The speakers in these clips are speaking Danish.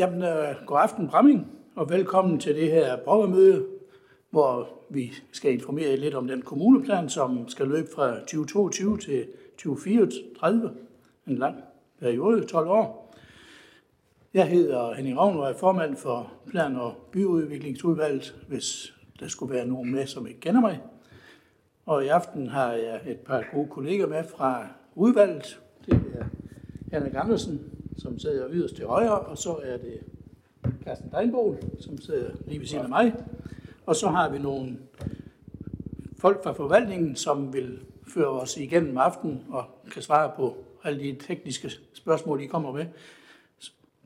Jamen, øh, god aften, Bramming, og velkommen til det her borgermøde, hvor vi skal informere lidt om den kommuneplan, som skal løbe fra 2022 til 2034, en lang periode, 12 år. Jeg hedder Henning Ravn og er formand for Plan- og Byudviklingsudvalget, hvis der skulle være nogen med, som ikke kender mig. Og i aften har jeg et par gode kolleger med fra udvalget. Det er Henrik Andersen, som sidder yderst til højre, og så er det Carsten Deinbol, som sidder lige ved siden af mig. Og så har vi nogle folk fra forvaltningen, som vil føre os igennem aftenen og kan svare på alle de tekniske spørgsmål, I kommer med.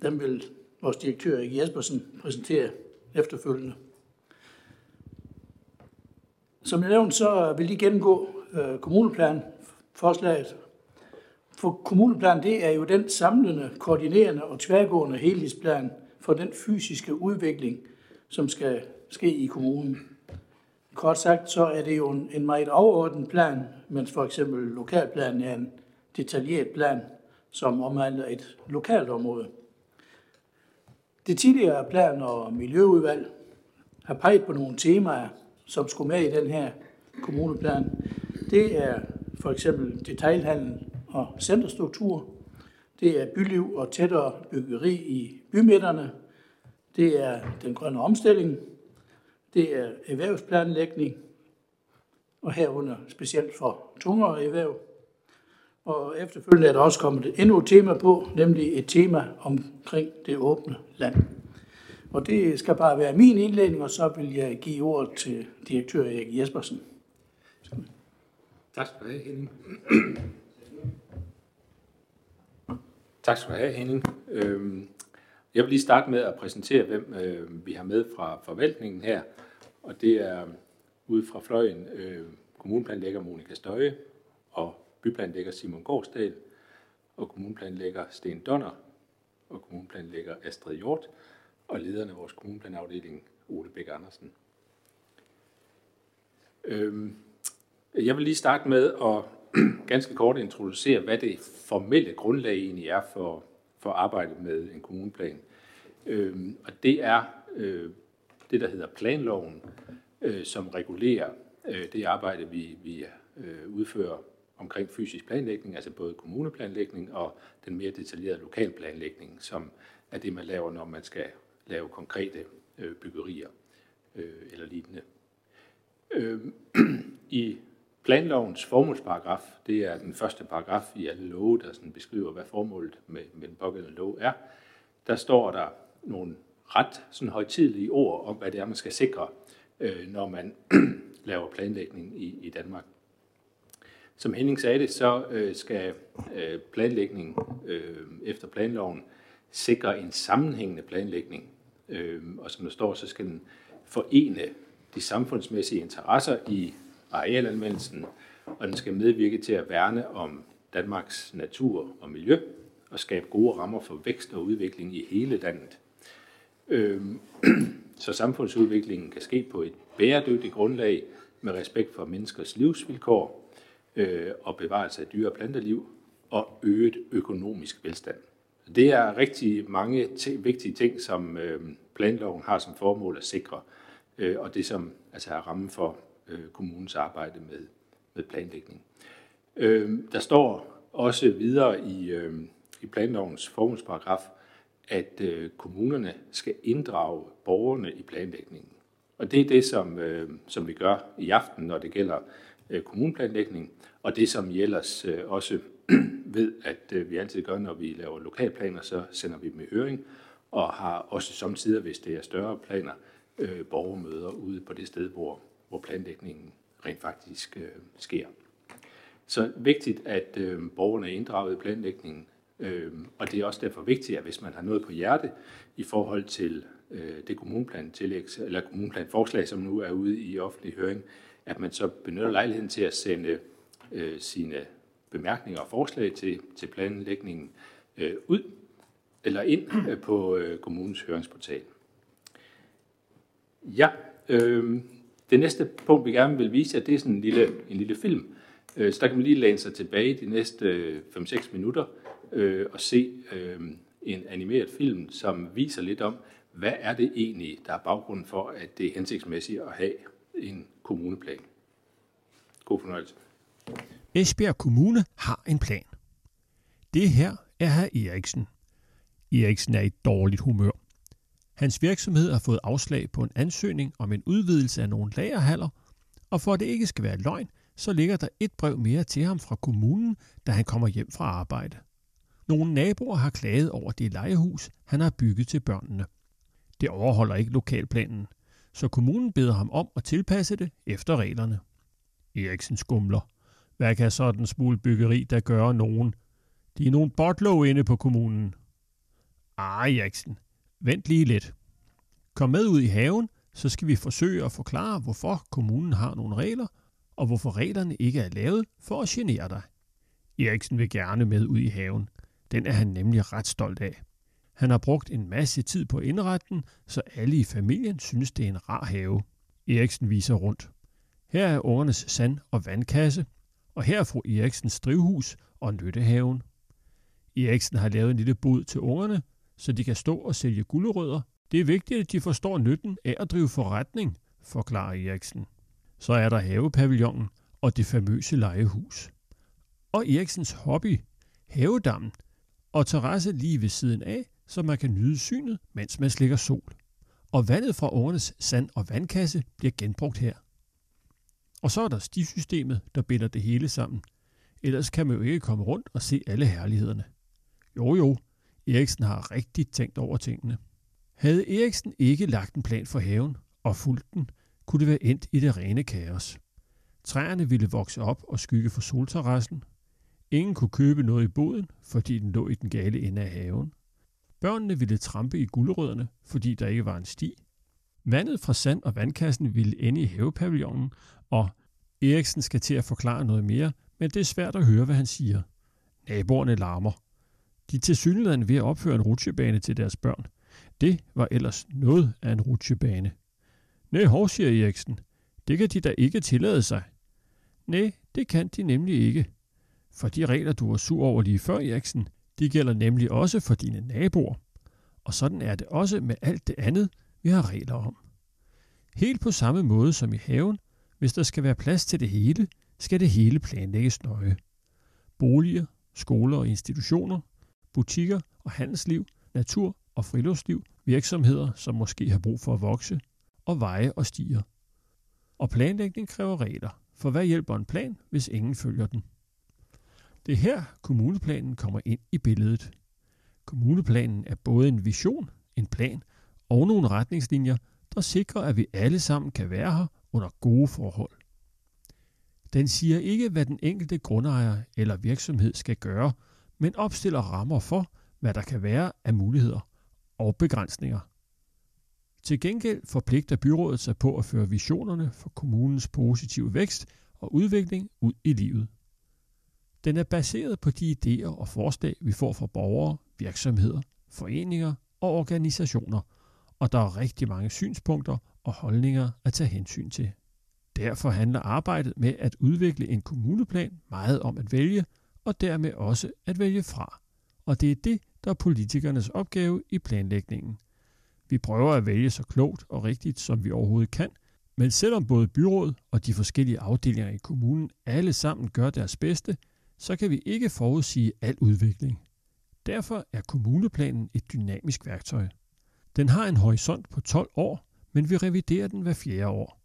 Dem vil vores direktør Erik Jespersen præsentere efterfølgende. Som jeg nævnte, så vil de gennemgå øh, kommuneplan. For kommuneplan det er jo den samlende, koordinerende og tværgående helhedsplan for den fysiske udvikling, som skal ske i kommunen. Kort sagt, så er det jo en, en meget overordnet plan, mens for eksempel lokalplanen er en detaljeret plan, som omhandler et lokalt område. Det tidligere plan- og miljøudvalg har peget på nogle temaer, som skulle med i den her kommuneplan. Det er for eksempel detailhandel og centerstruktur. Det er byliv og tættere byggeri i bymidterne. Det er den grønne omstilling. Det er erhvervsplanlægning, og herunder specielt for tungere erhverv. Og efterfølgende er der også kommet endnu et tema på, nemlig et tema omkring det åbne land. Og det skal bare være min indledning, og så vil jeg give ordet til direktør Erik Jespersen. Tak skal du have, tak skal du have, Henning. Øhm, jeg vil lige starte med at præsentere, hvem øh, vi har med fra forvaltningen her. Og det er ude fra fløjen øh, kommuneplanlægger Monika Støje og byplanlægger Simon Gårdsdal og kommuneplanlægger Sten Donner og kommuneplanlægger Astrid Hjort og lederen af vores kommuneplanafdeling Ole Bæk Andersen. Øhm, jeg vil lige starte med at ganske kort introducere, hvad det formelle grundlag egentlig er for, for arbejdet med en kommuneplan. Øh, og det er øh, det, der hedder planloven, øh, som regulerer øh, det arbejde, vi, vi øh, udfører omkring fysisk planlægning, altså både kommuneplanlægning og den mere detaljerede lokalplanlægning, som er det, man laver, når man skal lave konkrete øh, byggerier øh, eller lignende. Øh, I planlovens formålsparagraf, det er den første paragraf i alle love, der sådan beskriver, hvad formålet med, med den pågældende lov er. Der står der nogle ret sådan højtidlige ord om, hvad det er, man skal sikre, øh, når man laver planlægning i, i Danmark. Som Henning sagde det, så øh, skal øh, planlægning øh, efter planloven sikre en sammenhængende planlægning. Øh, og som der står, så skal den forene de samfundsmæssige interesser i arealanvendelsen, og den skal medvirke til at værne om Danmarks natur og miljø og skabe gode rammer for vækst og udvikling i hele landet. Øhm, så samfundsudviklingen kan ske på et bæredygtigt grundlag med respekt for menneskers livsvilkår øh, og bevarelse af dyre- og planteliv og øget økonomisk velstand. Det er rigtig mange vigtige ting, som øh, planloven har som formål at sikre, øh, og det som altså er rammen for Øh, kommunens arbejde med, med planlægning. Øh, der står også videre i, øh, i planlovens formålsparagraf, at øh, kommunerne skal inddrage borgerne i planlægningen. Og det er det, som, øh, som vi gør i aften, når det gælder øh, kommuneplanlægning, og det, som I ellers øh, også ved, at øh, vi altid gør, når vi laver lokalplaner, så sender vi dem i høring, og har også samtidig, hvis det er større planer, øh, borgermøder ude på det sted, hvor, hvor planlægningen rent faktisk øh, sker. Så vigtigt, at øh, borgerne er inddraget i planlægningen, øh, og det er også derfor vigtigt, at hvis man har noget på hjerte i forhold til øh, det kommuneplan tillæg, eller kommunplanforslag, som nu er ude i offentlig høring, at man så benytter lejligheden til at sende øh, sine bemærkninger og forslag til, til planlægningen øh, ud eller ind øh, på øh, kommunens høringsportal. Ja, øh, det næste punkt, vi gerne vil vise jer, det er sådan en lille, en lille film. Øh, så der kan man lige læne sig tilbage de næste øh, 5-6 minutter, øh, og se øh, en animeret film, som viser lidt om, hvad er det egentlig, der er baggrunden for, at det er hensigtsmæssigt at have en kommuneplan. God fornøjelse. Esbjerg Kommune har en plan. Det her er herr Eriksen. Eriksen er i dårligt humør. Hans virksomhed har fået afslag på en ansøgning om en udvidelse af nogle lagerhaller, og for at det ikke skal være løgn, så ligger der et brev mere til ham fra kommunen, da han kommer hjem fra arbejde. Nogle naboer har klaget over det lejehus, han har bygget til børnene. Det overholder ikke lokalplanen, så kommunen beder ham om at tilpasse det efter reglerne. Eriksen skumler. Hvad kan sådan smule byggeri, der gør nogen? De er nogle botlov inde på kommunen. Ah, Eriksen, vent lige lidt. Kom med ud i haven, så skal vi forsøge at forklare, hvorfor kommunen har nogle regler, og hvorfor reglerne ikke er lavet for at genere dig. Eriksen vil gerne med ud i haven. Den er han nemlig ret stolt af. Han har brugt en masse tid på indretten, så alle i familien synes, det er en rar have. Eriksen viser rundt. Her er ungernes sand- og vandkasse, og her er fru Eriksens drivhus og nyttehaven. Eriksen har lavet en lille bod til ungerne, så de kan stå og sælge gulerødder. Det er vigtigt, at de forstår nytten af at drive forretning, forklarer Eriksen. Så er der havepavillonen og det famøse legehus. Og Eriksens hobby, havedammen, og terrasse lige ved siden af, så man kan nyde synet, mens man slikker sol. Og vandet fra årenes sand- og vandkasse bliver genbrugt her. Og så er der stisystemet, der binder det hele sammen. Ellers kan man jo ikke komme rundt og se alle herlighederne. Jo jo, Eriksen har rigtig tænkt over tingene. Havde Eriksen ikke lagt en plan for haven og fulgt den, kunne det være endt i det rene kaos. Træerne ville vokse op og skygge for solterrassen. Ingen kunne købe noget i boden, fordi den lå i den gale ende af haven. Børnene ville trampe i guldrødderne, fordi der ikke var en sti. Vandet fra sand og vandkassen ville ende i havepavillonen, og Eriksen skal til at forklare noget mere, men det er svært at høre, hvad han siger. Naboerne larmer. De er til ved at opføre en rutsjebane til deres børn. Det var ellers noget af en rutsjebane. Nej, hov, siger Eriksen. Det kan de da ikke tillade sig. Nej, det kan de nemlig ikke. For de regler, du var sur over lige før, Eriksen, de gælder nemlig også for dine naboer. Og sådan er det også med alt det andet, vi har regler om. Helt på samme måde som i haven, hvis der skal være plads til det hele, skal det hele planlægges nøje. Boliger, skoler og institutioner, butikker og handelsliv, natur og friluftsliv, virksomheder, som måske har brug for at vokse, og veje og stier. Og planlægning kræver regler, for hvad hjælper en plan, hvis ingen følger den? Det er her, kommuneplanen kommer ind i billedet. Kommuneplanen er både en vision, en plan og nogle retningslinjer, der sikrer, at vi alle sammen kan være her under gode forhold. Den siger ikke, hvad den enkelte grundejer eller virksomhed skal gøre, men opstiller rammer for, hvad der kan være af muligheder og begrænsninger. Til gengæld forpligter byrådet sig på at føre visionerne for kommunens positive vækst og udvikling ud i livet. Den er baseret på de idéer og forslag, vi får fra borgere, virksomheder, foreninger og organisationer, og der er rigtig mange synspunkter og holdninger at tage hensyn til. Derfor handler arbejdet med at udvikle en kommuneplan meget om at vælge, og dermed også at vælge fra. Og det er det, der er politikernes opgave i planlægningen. Vi prøver at vælge så klogt og rigtigt, som vi overhovedet kan, men selvom både byråd og de forskellige afdelinger i kommunen alle sammen gør deres bedste, så kan vi ikke forudsige al udvikling. Derfor er kommuneplanen et dynamisk værktøj. Den har en horisont på 12 år, men vi reviderer den hver fjerde år.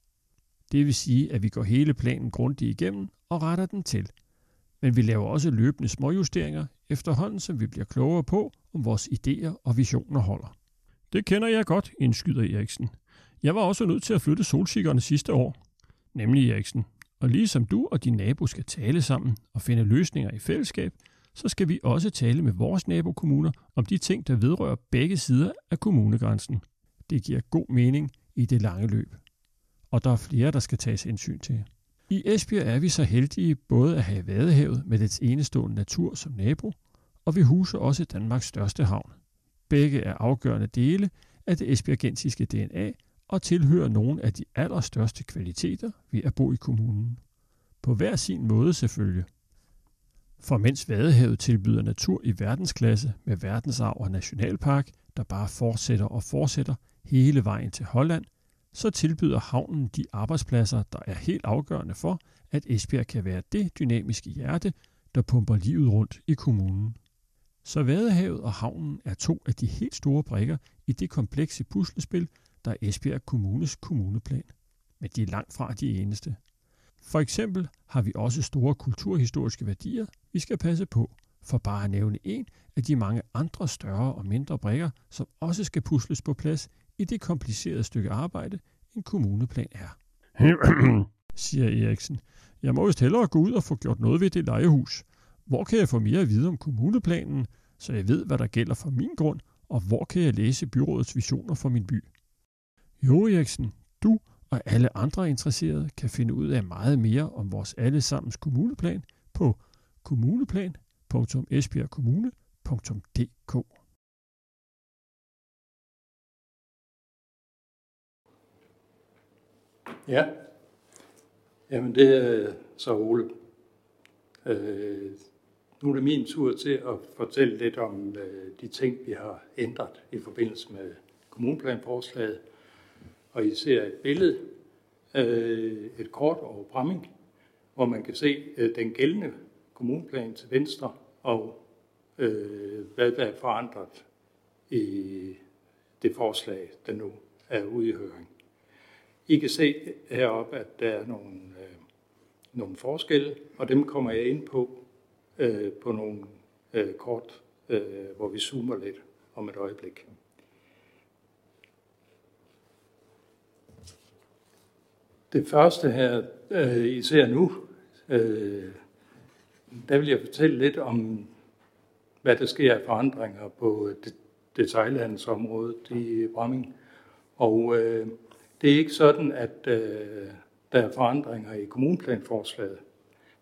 Det vil sige, at vi går hele planen grundigt igennem og retter den til. Men vi laver også løbende småjusteringer efterhånden, som vi bliver klogere på, om vores idéer og visioner holder. Det kender jeg godt, indskyder Eriksen. Jeg var også nødt til at flytte solsikkerne sidste år. Nemlig Eriksen. Og ligesom du og din nabo skal tale sammen og finde løsninger i fællesskab, så skal vi også tale med vores nabokommuner om de ting, der vedrører begge sider af kommunegrænsen. Det giver god mening i det lange løb. Og der er flere, der skal tages hensyn til. I Esbjerg er vi så heldige både at have Vadehavet med dets enestående natur som nabo, og vi huser også Danmarks største havn. Begge er afgørende dele af det esbjergensiske DNA og tilhører nogle af de allerstørste kvaliteter ved at bo i kommunen. På hver sin måde selvfølgelig. For mens Vadehavet tilbyder natur i verdensklasse med verdensarv og nationalpark, der bare fortsætter og fortsætter hele vejen til Holland, så tilbyder havnen de arbejdspladser, der er helt afgørende for, at Esbjerg kan være det dynamiske hjerte, der pumper livet rundt i kommunen. Så Vadehavet og havnen er to af de helt store brikker i det komplekse puslespil, der er Esbjerg Kommunes kommuneplan. Men de er langt fra de eneste. For eksempel har vi også store kulturhistoriske værdier, vi skal passe på, for bare at nævne en af de mange andre større og mindre brikker, som også skal pusles på plads i det komplicerede stykke arbejde, en kommuneplan er. siger Eriksen. Jeg må vist hellere gå ud og få gjort noget ved det lejehus. Hvor kan jeg få mere at vide om kommuneplanen, så jeg ved, hvad der gælder for min grund, og hvor kan jeg læse byrådets visioner for min by? Jo, Eriksen, du og alle andre interesserede kan finde ud af meget mere om vores allesammens kommuneplan på kommuneplan.esbjergkommune.dk. Ja, jamen det er så Ole. Øh, nu er det min tur til at fortælle lidt om øh, de ting, vi har ændret i forbindelse med kommuneplanforslaget. Og I ser et billede, øh, et kort over Bramming, hvor man kan se øh, den gældende kommuneplan til venstre, og øh, hvad der er forandret i det forslag, der nu er ude i høring. I kan se heroppe, at der er nogle, øh, nogle forskelle, og dem kommer jeg ind på øh, på nogle øh, kort, øh, hvor vi zoomer lidt om et øjeblik. Det første her, øh, I ser nu, øh, der vil jeg fortælle lidt om, hvad der sker af forandringer på detaljhandelsområdet i Bramming. Og øh, det er ikke sådan, at øh, der er forandringer i kommuneplanforslaget,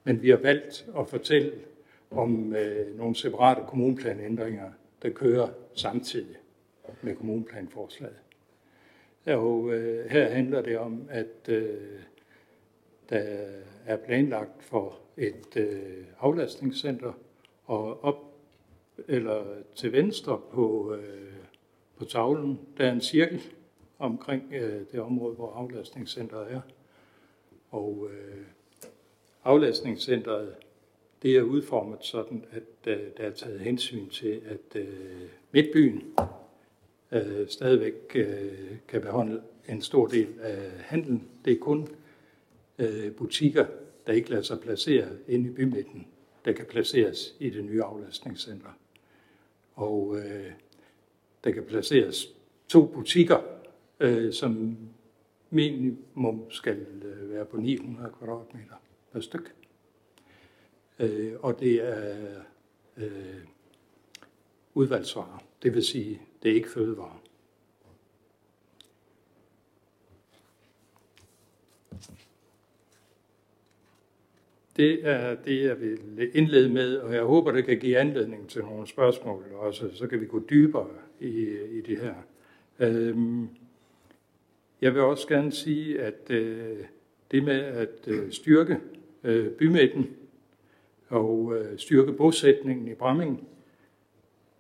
men vi har valgt at fortælle om øh, nogle separate kommuneplanændringer, der kører samtidig med kommuneplanforslaget. Og øh, her handler det om, at øh, der er planlagt for et øh, aflastningscenter og op eller til venstre på, øh, på tavlen, der er en cirkel omkring øh, det område, hvor aflastningscenteret er. Og øh, aflastningscenteret det er udformet sådan, at øh, der er taget hensyn til, at øh, Midtbyen øh, stadigvæk øh, kan beholde en stor del af handlen. Det er kun øh, butikker, der ikke lader sig placere inde i bymidten, der kan placeres i det nye aflastningscenter. Og øh, der kan placeres to butikker, øh, som minimum skal øh, være på 900 kvadratmeter per styk. Øh, og det er øh, udvalgsvarer. Det vil sige, det er ikke fødevarer. Det er det, jeg vil indlede med, og jeg håber, det kan give anledning til nogle spørgsmål også, så kan vi gå dybere i, i det her. Øhm, jeg vil også gerne sige, at øh, det med at øh, styrke øh, bymidten og øh, styrke bosætningen i Bramming.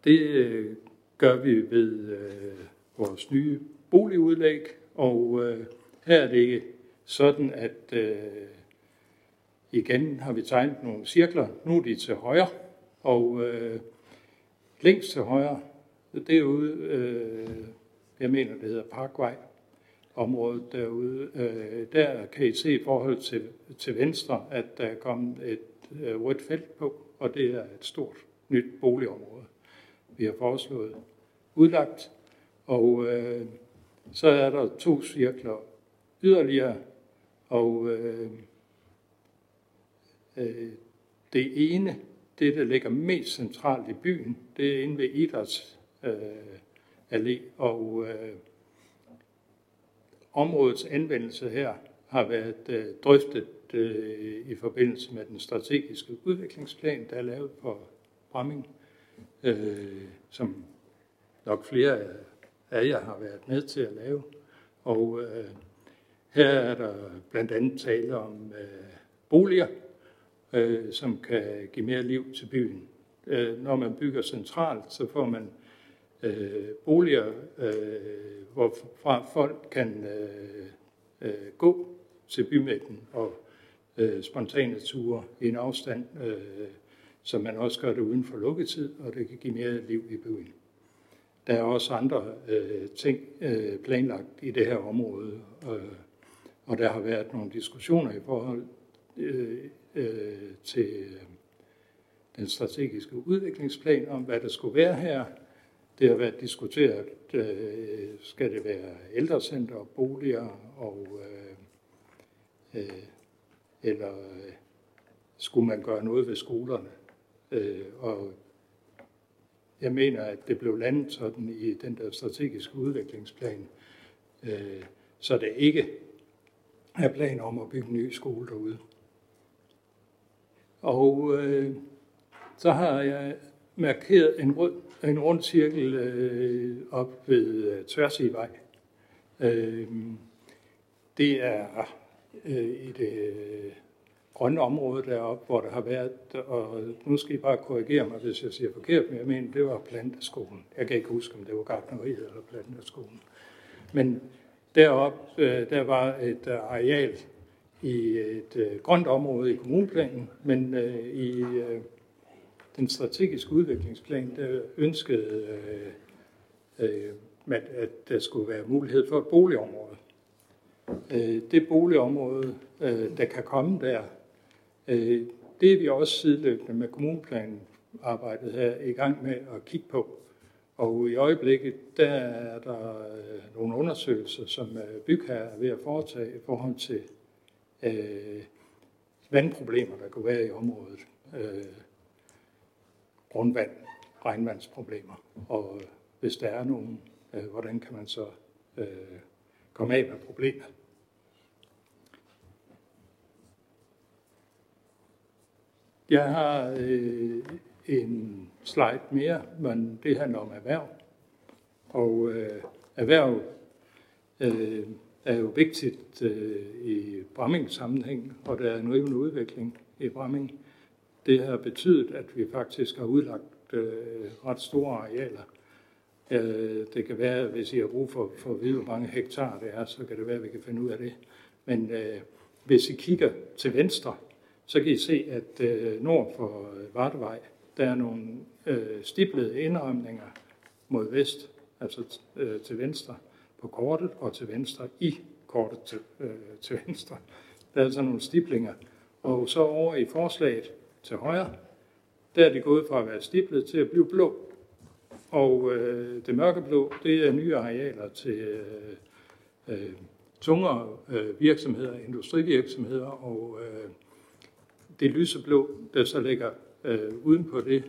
Det øh, gør vi ved øh, vores nye boligudlæg, og øh, her er det sådan, at øh, igen har vi tegnet nogle cirkler. Nu er de til højre, og øh, længst til højre, derude, øh, jeg mener det hedder Parkvej, området derude, øh, der kan I se i forhold til, til venstre, at der er kommet et øh, rødt felt på, og det er et stort nyt boligområde, vi har foreslået udlagt. Og øh, så er der to cirkler yderligere, og øh, øh, det ene, det der ligger mest centralt i byen, det er inde ved Idræts øh, Allé, og øh, områdets anvendelse her har været øh, drøftet øh, i forbindelse med den strategiske udviklingsplan, der er lavet for Bramming, øh, som nok flere af jer har været med til at lave. Og øh, her er der blandt andet tale om øh, boliger, øh, som kan give mere liv til byen. Øh, når man bygger centralt, så får man øh, Øh, boliger, øh, hvorfra folk kan øh, øh, gå til bymætten og øh, spontane ture i en afstand, øh, så man også gør det uden for lukketid, og det kan give mere liv i byen. Der er også andre øh, ting øh, planlagt i det her område, øh, og der har været nogle diskussioner i forhold øh, øh, til den strategiske udviklingsplan om, hvad der skulle være her. Det har været diskuteret, øh, skal det være ældrecenter, boliger og øh, øh, eller øh, skulle man gøre noget ved skolerne? Øh, og jeg mener, at det blev landet sådan i den der strategiske udviklingsplan, øh, så det ikke er planer om at bygge en ny skole derude. Og øh, så har jeg markeret en, rød, en rund cirkel øh, op ved øh, Tværsivej. Øh, det er øh, i det øh, grønne område deroppe, hvor der har været, og nu skal I bare korrigere mig, hvis jeg siger forkert, men jeg mener, det var planteskolen. Jeg kan ikke huske, om det var gardneriet eller planteskolen. Men deroppe, øh, der var et øh, areal i et øh, grønt område i kommuneplanen, men øh, i øh, den strategiske udviklingsplan, der ønskede øh, øh, at der skulle være mulighed for et boligområde. Øh, det boligområde, der kan komme der, Øh, det er vi også sideløbende med kommuneplanen arbejdet her i gang med at kigge på. Og i øjeblikket, der er der øh, nogle undersøgelser, som øh, bygherre er ved at foretage i forhold til øh, vandproblemer, der kunne være i området. Øh, grundvand, regnvandsproblemer. Og øh, hvis der er nogen, øh, hvordan kan man så øh, komme af med problemet? Jeg har øh, en slide mere, men det handler om erhverv. Og øh, erhverv øh, er jo vigtigt øh, i Bramming sammenhæng, og der er en rivende udvikling i Bramming. Det har betydet, at vi faktisk har udlagt øh, ret store arealer. Øh, det kan være, hvis I har brug for, for at vide, hvor mange hektar det er, så kan det være, at vi kan finde ud af det. Men øh, hvis I kigger til venstre, så kan I se, at øh, nord for øh, Vardevej, der er nogle øh, stiplede indramninger mod vest, altså øh, til venstre på kortet og til venstre i kortet til, øh, til venstre. Der er altså nogle stiplinger. Og så over i forslaget til højre, der er det gået fra at være stiplet til at blive blå. Og øh, det mørkeblå, det er nye arealer til øh, øh, tungere øh, virksomheder, industrivirksomheder og øh, det lyseblå, der så ligger øh, uden på det,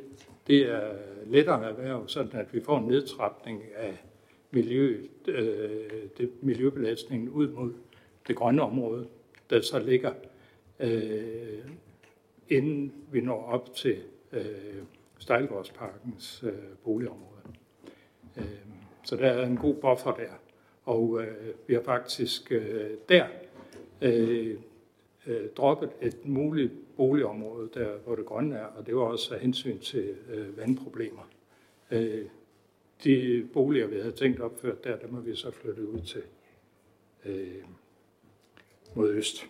det er lettere erhverv, sådan at vi får en nedtrapning af miljøet, øh, det, miljøbelastningen ud mod det grønne område, der så ligger, øh, inden vi når op til øh, Stejlgårdsparkens øh, boligområde. Øh, så der er en god buffer der. Og øh, vi har faktisk øh, der øh, øh, droppet et muligt boligområde, der, hvor det grønne er, og det var også af hensyn til øh, vandproblemer. Øh, de boliger, vi havde tænkt opført der, der må vi så flytte ud til øh, mod øst.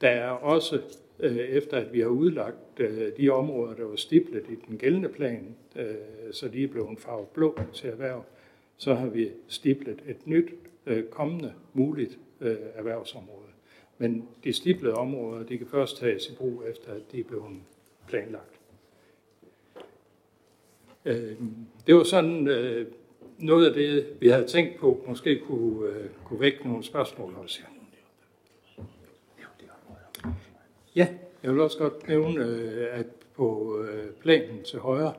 Der er også, øh, efter at vi har udlagt øh, de områder, der var stiplet i den gældende plan, øh, så de er blevet farvet blå til erhverv, så har vi stiplet et nyt kommende muligt erhvervsområde. Men de stiplede områder, de kan først tages i brug efter, at de er blevet planlagt. Det var sådan noget af det, vi havde tænkt på, måske kunne, kunne vække nogle spørgsmål også. Ja, jeg vil også godt nævne, øh, at på øh, planen til højre,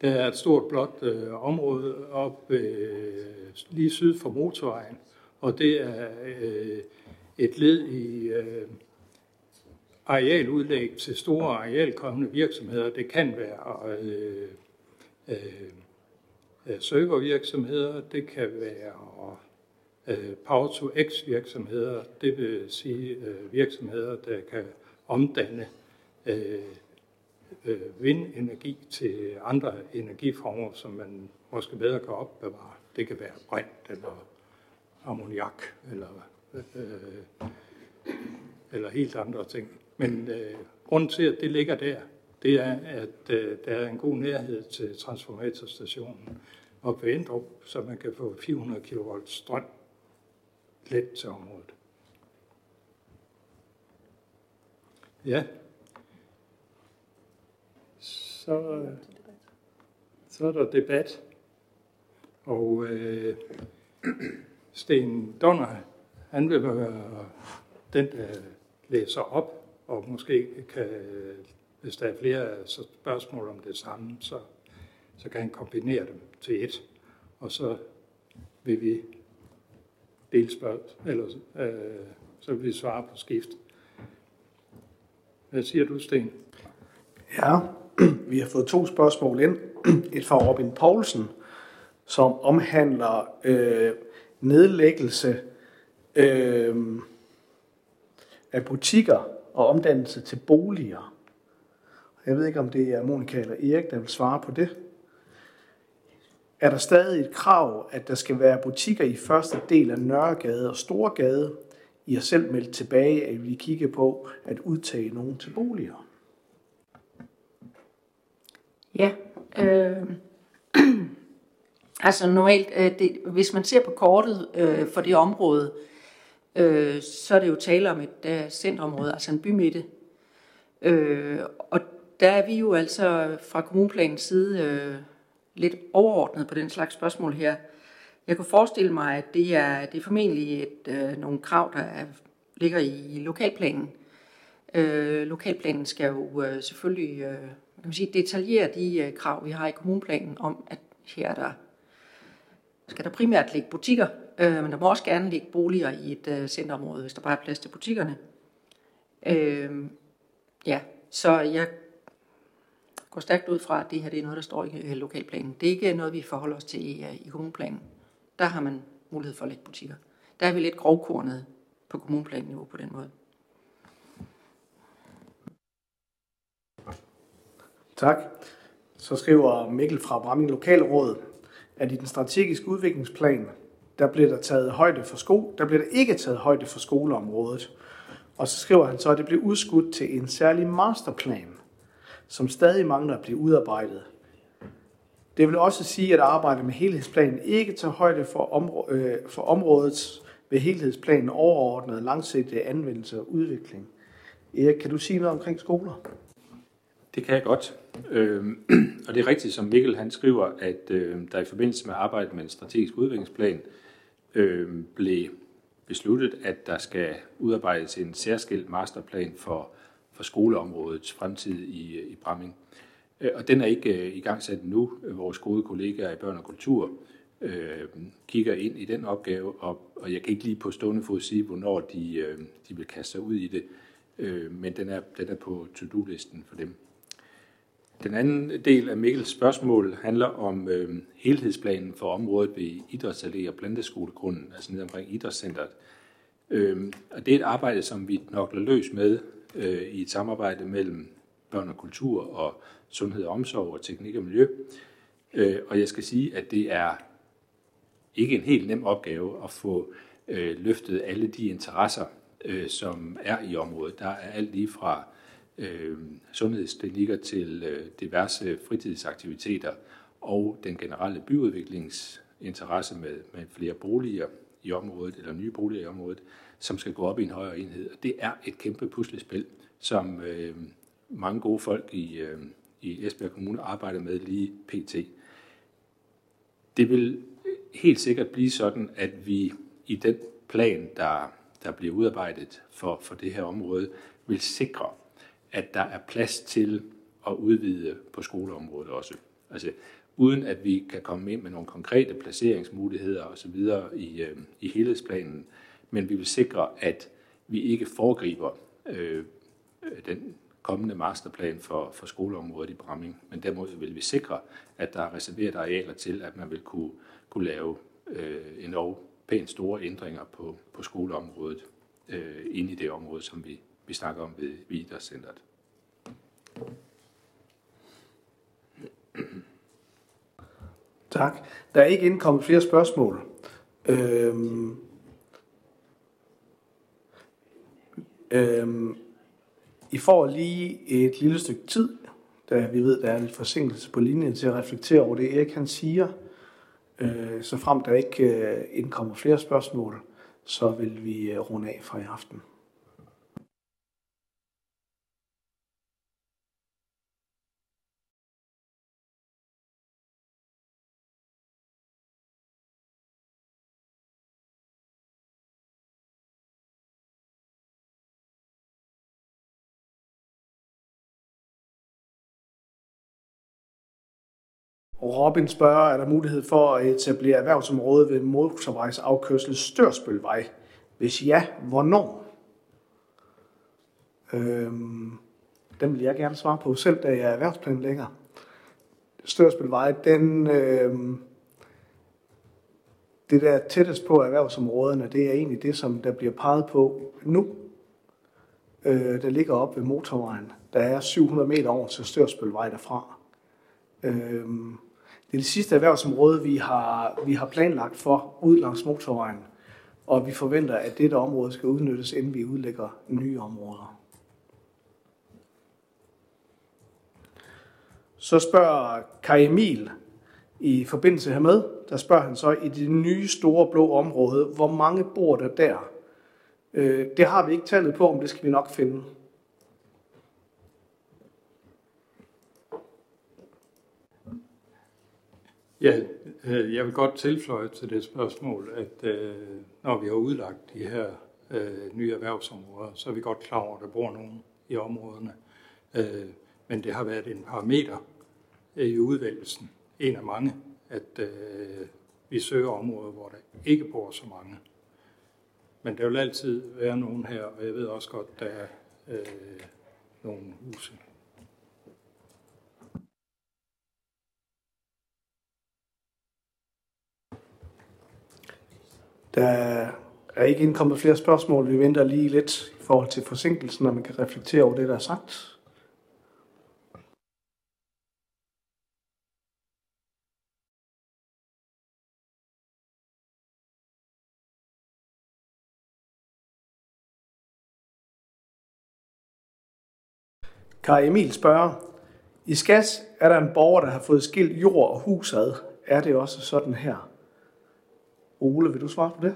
der er et stort blåt øh, område op lige syd for motorvejen, og det er et led i øh, arealudlæg til store arealkommende virksomheder. Det kan være øh, øh, servervirksomheder, det kan være øh, Power-to-X virksomheder, det vil sige øh, virksomheder, der kan omdanne øh, øh, vindenergi til andre energiformer, som man måske bedre kan opbevare. Det kan være brint eller ammoniak eller, øh, eller helt andre ting. Men øh, grunden til, at det ligger der, det er, at øh, der er en god nærhed til transformatorstationen og på Endrup, så man kan få 400 kV strøm let til området. Ja. Så, så er der debat. Og øh, Sten Donner, han vil være den, der læser op, og måske kan, hvis der er flere spørgsmål om det samme, så, så kan han kombinere dem til et. Og så vil vi dele spørgsmål, eller øh, så vil vi svare på skift. Hvad siger du, Sten? Ja, vi har fået to spørgsmål ind. Et fra Robin Poulsen, som omhandler øh, nedlæggelse øh, af butikker og omdannelse til boliger. Jeg ved ikke, om det er Monika eller Erik, der vil svare på det. Er der stadig et krav, at der skal være butikker i første del af Nørregade og Storgade? I har selv meldt tilbage, at vi kigger på at udtage nogen til boliger. Ja, øh, altså normalt, øh, det, hvis man ser på kortet øh, for det område, øh, så er det jo tale om et øh, centerområde, altså en bymidte. Øh, og der er vi jo altså fra kommuneplanens side øh, lidt overordnet på den slags spørgsmål her. Jeg kunne forestille mig, at det er, det er formentlig et, øh, nogle krav, der er, ligger i lokalplanen. Øh, lokalplanen skal jo øh, selvfølgelig øh, kan man sige, detaljere de øh, krav, vi har i kommuneplanen om, at her der skal der primært ligge butikker, øh, men der må også gerne ligge boliger i et øh, centerområde, hvis der bare er plads til butikkerne. Øh, ja, så jeg går stærkt ud fra, at det her det er noget, der står i øh, lokalplanen. Det er ikke noget, vi forholder os til i, øh, i kommuneplanen. Der har man mulighed for at lægge butikker. Der er vi lidt grovkornet på kommuneplanniveau på den måde. Tak. Så skriver Mikkel fra Bramming Lokalråd, at i den strategiske udviklingsplan, der bliver der taget højde for sko, der bliver der ikke taget højde for skoleområdet. Og så skriver han så, at det bliver udskudt til en særlig masterplan, som stadig mangler at blive udarbejdet. Det vil også sige, at arbejdet med helhedsplanen ikke tager højde for, områ- øh, for områdets ved helhedsplanen overordnet langsigtede anvendelse og udvikling. Erik, kan du sige noget omkring skoler? Det kan jeg godt. Øh, og det er rigtigt, som Mikkel han skriver, at øh, der i forbindelse med arbejdet med en strategisk udviklingsplan øh, blev besluttet, at der skal udarbejdes en særskilt masterplan for, for skoleområdets fremtid i, i Bramming. Øh, og den er ikke øh, i gang sat nu. Vores gode kollegaer i Børn og Kultur øh, kigger ind i den opgave, og, og jeg kan ikke lige på stående fod sige, hvornår de, øh, de vil kaste sig ud i det, øh, men den er, den er på to-do-listen for dem. Den anden del af Mikkels spørgsmål handler om øh, helhedsplanen for området ved Idrætsallé og Planteskolegrunden, altså nede omkring Idrætscenteret. Øh, og det er et arbejde, som vi knokler løs med øh, i et samarbejde mellem børn og kultur og sundhed og omsorg og teknik og miljø. Øh, og jeg skal sige, at det er ikke en helt nem opgave at få øh, løftet alle de interesser, øh, som er i området. Der er alt lige fra øh, sundhedsklinikker til øh, diverse fritidsaktiviteter og den generelle byudviklingsinteresse med, med flere boliger i området, eller nye boliger i området, som skal gå op i en højere enhed. Og det er et kæmpe puslespil, som øh, mange gode folk i, øh, i Esbjerg Kommune arbejder med lige pt. Det vil helt sikkert blive sådan, at vi i den plan, der, der bliver udarbejdet for, for det her område, vil sikre, at der er plads til at udvide på skoleområdet også. Altså, uden at vi kan komme ind med nogle konkrete placeringsmuligheder osv. I, øh, i helhedsplanen, men vi vil sikre, at vi ikke foregriber øh, den kommende masterplan for, for skoleområdet i Bramming, men derimod vil vi sikre, at der er reserveret arealer til, at man vil kunne, kunne lave øh, en pænt store ændringer på, på skoleområdet øh, inde i det område, som vi, vi snakker om ved, ved idrætscenteret. Tak. Der er ikke indkommet flere spørgsmål. Øhm, øhm, i får lige et lille stykke tid, da vi ved, der er lidt forsinkelse på linjen til at reflektere over det, Erik han siger. Øh, så frem der ikke øh, indkommer flere spørgsmål, så vil vi øh, runde af for i aften. Robin spørger, er der mulighed for at etablere erhvervsområde ved motorvejsafkørsel Størsbølvej? Hvis ja, hvornår? Øhm, den vil jeg gerne svare på selv, da jeg er erhvervsplanlægger. Størsbølvej, den, øhm, det der tættest på erhvervsområderne, det er egentlig det, som der bliver peget på nu. Øh, der ligger op ved motorvejen. Der er 700 meter over til Størsbølvej derfra. Øhm, det er det sidste erhvervsområde, vi har, vi har planlagt for ud langs motorvejen, og vi forventer, at dette område skal udnyttes, inden vi udlægger nye områder. Så spørger Kai Emil i forbindelse hermed, der spørger han så i det nye store blå område, hvor mange bor der der? Øh, det har vi ikke tallet på, om det skal vi nok finde. Ja, øh, jeg vil godt tilføje til det spørgsmål, at øh, når vi har udlagt de her øh, nye erhvervsområder, så er vi godt klar over, at der bor nogen i områderne. Men det har været en parameter i udvalgelsen, en af mange, at vi søger områder, hvor der ikke bor så mange. Men der vil altid være nogen her, og jeg ved også godt, at der er nogle huse Der er ikke indkommet flere spørgsmål. Vi venter lige lidt i forhold til forsinkelsen, når man kan reflektere over det, der er sagt. Kai Emil spørger, i Skas er der en borger, der har fået skilt jord og hus ad. Er det også sådan her? Ole, vil du svare på det?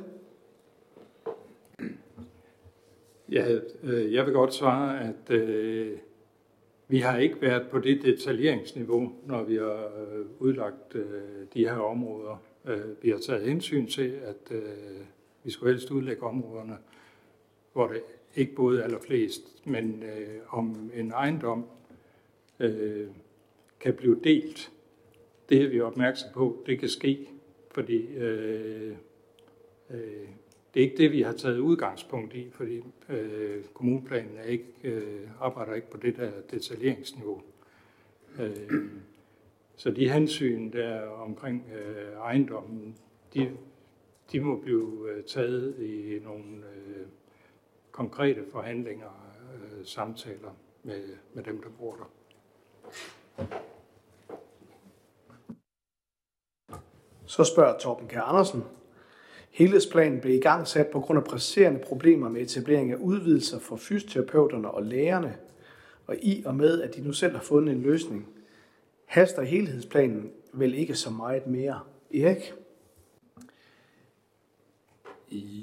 Ja, øh, jeg vil godt svare, at øh, vi har ikke været på det detaljeringsniveau, når vi har øh, udlagt øh, de her områder. Øh, vi har taget hensyn til, at øh, vi skulle helst udlægge områderne, hvor det ikke både allerflest, men øh, om en ejendom øh, kan blive delt. Det er vi opmærksom på, det kan ske fordi øh, øh, det er ikke det, vi har taget udgangspunkt i, fordi øh, kommuneplanen er ikke, øh, arbejder ikke på det der detaljeringsniveau. Øh, så de hensyn der omkring øh, ejendommen, de, de må blive øh, taget i nogle øh, konkrete forhandlinger, øh, samtaler med, med dem, der bor der. Så spørger Torben K. Andersen. Helhedsplanen blev i gang sat på grund af presserende problemer med etablering af udvidelser for fysioterapeuterne og lægerne, og i og med, at de nu selv har fundet en løsning, haster helhedsplanen vel ikke så meget mere. Erik?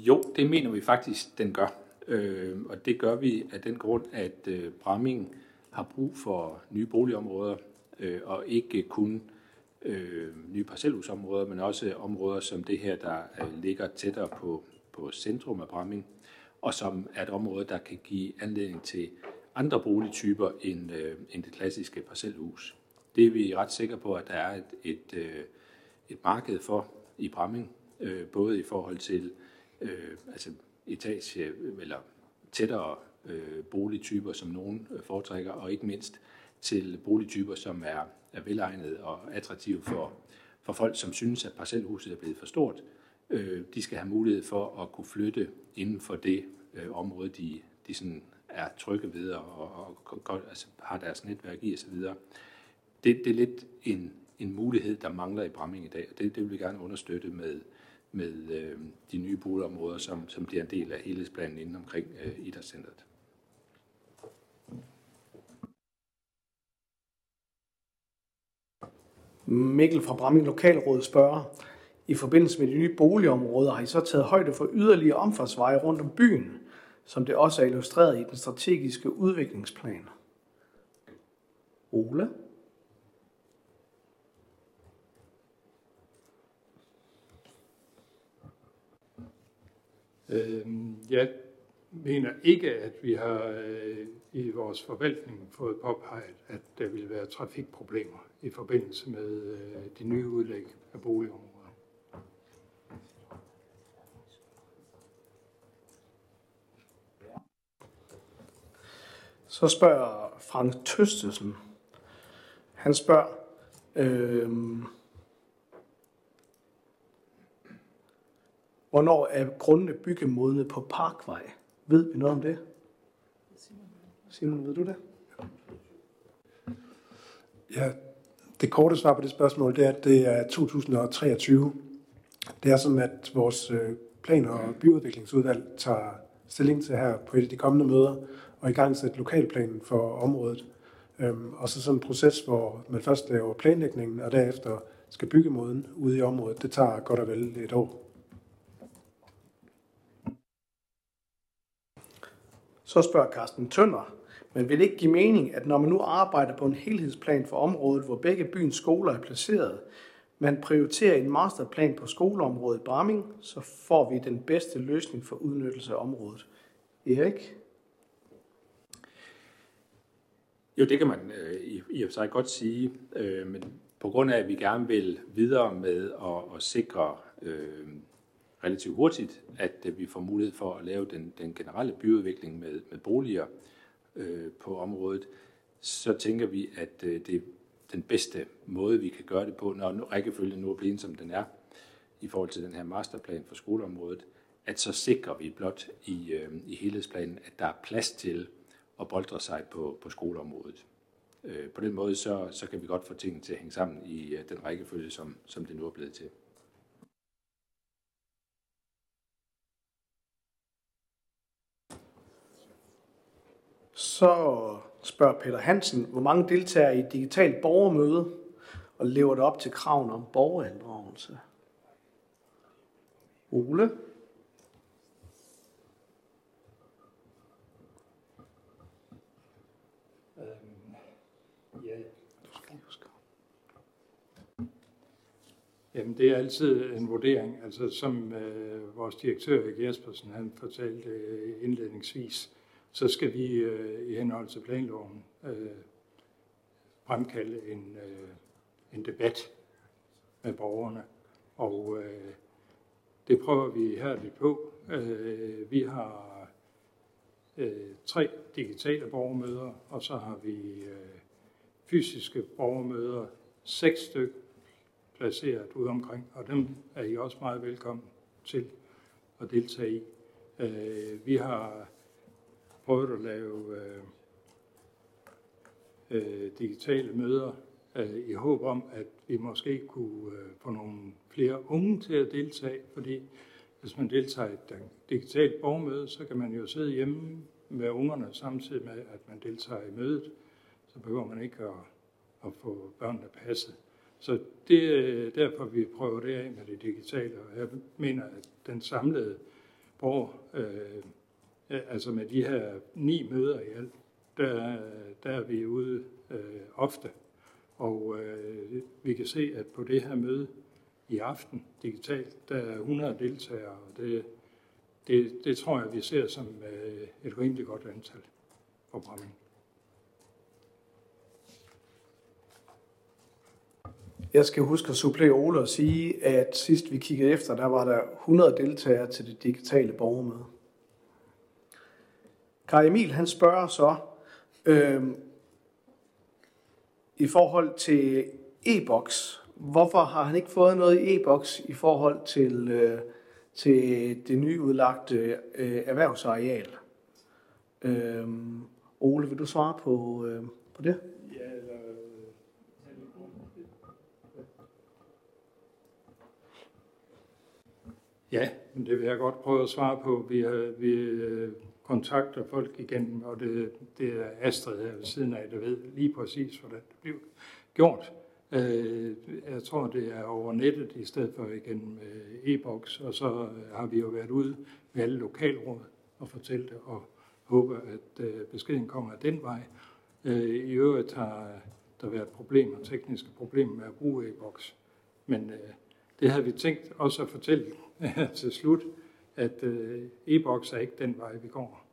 Jo, det mener vi faktisk, den gør. Øh, og det gør vi af den grund, at øh, Bramming har brug for nye boligområder, øh, og ikke kun øh, nye parcelhusområder, men også områder som det her, der øh, ligger tættere på, på centrum af Bramming, og som er et område, der kan give anledning til andre boligtyper end, øh, end det klassiske parcelhus. Det er vi ret sikre på, at der er et, et, øh, et marked for i Bramming, øh, både i forhold til øh, altså etage eller tættere øh, boligtyper, som nogen foretrækker, og ikke mindst til boligtyper, som er er velegnet og attraktiv for, for folk, som synes, at parcelhuset er blevet for stort, øh, de skal have mulighed for at kunne flytte inden for det øh, område, de, de sådan er trygge ved og, og, og og altså har deres netværk i osv. Det, det er lidt en, en mulighed, der mangler i Bramming i dag, og det, det vil vi gerne understøtte med, med øh, de nye boligområder, som, som bliver en del af helhedsplanen inden omkring øh, idrætscenteret. Mikkel fra Bramming Lokalråd spørger, i forbindelse med de nye boligområder har I så taget højde for yderligere omfartsveje rundt om byen, som det også er illustreret i den strategiske udviklingsplan? Ole? Øhm, jeg mener ikke, at vi har øh, i vores forvaltning fået påpeget, at der vil være trafikproblemer i forbindelse med øh, de nye udlæg af boligområder. Så spørger Frank Tøstesen. Han spørger, øh, hvornår er grundene byggemodne på Parkvej? Ved vi noget om det? Simon, ved du det? Ja, det korte svar på det spørgsmål, det er, at det er 2023. Det er sådan, at vores øh, plan- og byudviklingsudvalg tager stilling til her på et af de kommende møder, og i gang sætte lokalplanen for området. Øhm, og så sådan en proces, hvor man først laver planlægningen, og derefter skal bygge måden ude i området. Det tager godt og vel et år. Så spørger Carsten Tønder, men vil det ikke give mening, at når man nu arbejder på en helhedsplan for området, hvor begge byens skoler er placeret, man prioriterer en masterplan på skoleområdet Bramming, så får vi den bedste løsning for udnyttelse af området. Erik? Jo, det kan man øh, i, i og for sig godt sige, øh, men på grund af, at vi gerne vil videre med at, at sikre øh, relativt hurtigt, at at vi får mulighed for at lave den, den generelle byudvikling med, med boliger øh, Øh, på området, så tænker vi, at øh, det er den bedste måde, vi kan gøre det på, når rækkefølgen nu er blevet, som den er, i forhold til den her masterplan for skoleområdet, at så sikrer vi blot i, øh, i helhedsplanen, at der er plads til at boldre sig på, på skoleområdet. Øh, på den måde, så, så kan vi godt få tingene til at hænge sammen i øh, den rækkefølge, som, som det nu er blevet til. Så spørger Peter Hansen, hvor mange deltager i et digitalt borgermøde, og lever det op til kraven om borgerinddragelse? Ole? Ja. Jamen, det er altid en vurdering. Altså, som øh, vores direktør, Erik Jespersen, han fortalte øh, indledningsvis, så skal vi øh, i henhold til planloven øh, fremkalde en, øh, en debat med borgerne. Og øh, det prøver vi her lidt på. Øh, vi har øh, tre digitale borgermøder, og så har vi øh, fysiske borgermøder, seks styk placeret ude omkring, og dem er I også meget velkommen til at deltage i. Øh, vi har prøvet at lave øh, øh, digitale møder øh, i håb om, at vi måske kunne øh, få nogle flere unge til at deltage, fordi hvis man deltager i et digitalt borgermøde, så kan man jo sidde hjemme med ungerne samtidig med, at man deltager i mødet. Så behøver man ikke at, at få børnene passet. Så det er derfor, vi prøver det af med det digitale. Og jeg mener, at den samlede borger, øh, Øh, altså med de her ni møder i alt, der, der er vi ude øh, ofte. Og øh, vi kan se, at på det her møde i aften digitalt, der er 100 deltagere, og det, det, det tror jeg, vi ser som øh, et rimelig godt antal for Bramming. Jeg skal huske at supplere Ole og sige, at sidst vi kiggede efter, der var der 100 deltagere til det digitale borgermøde. Kai Emil, han spørger så, øh, i forhold til e-boks, hvorfor har han ikke fået noget i e-boks i forhold til øh, til det nyudlagte øh, erhvervsareal. Øh, Ole, vil du svare på, øh, på det? Ja, eller... Ja, men det vil jeg godt prøve at svare på. Vi, har, vi øh, kontakter folk igen, og det, det er Astrid her ved siden af, der ved lige præcis, hvordan det bliver gjort. Øh, jeg tror, det er over nettet i stedet for igennem øh, e-boks, og så øh, har vi jo været ude med alle lokalråd og fortælle det, og håber, at øh, beskeden kommer af den vej. Øh, I øvrigt har der været problemer, tekniske problemer med at bruge e-boks, men det havde vi tænkt også at fortælle til slut, at e-boks er ikke den vej, vi går.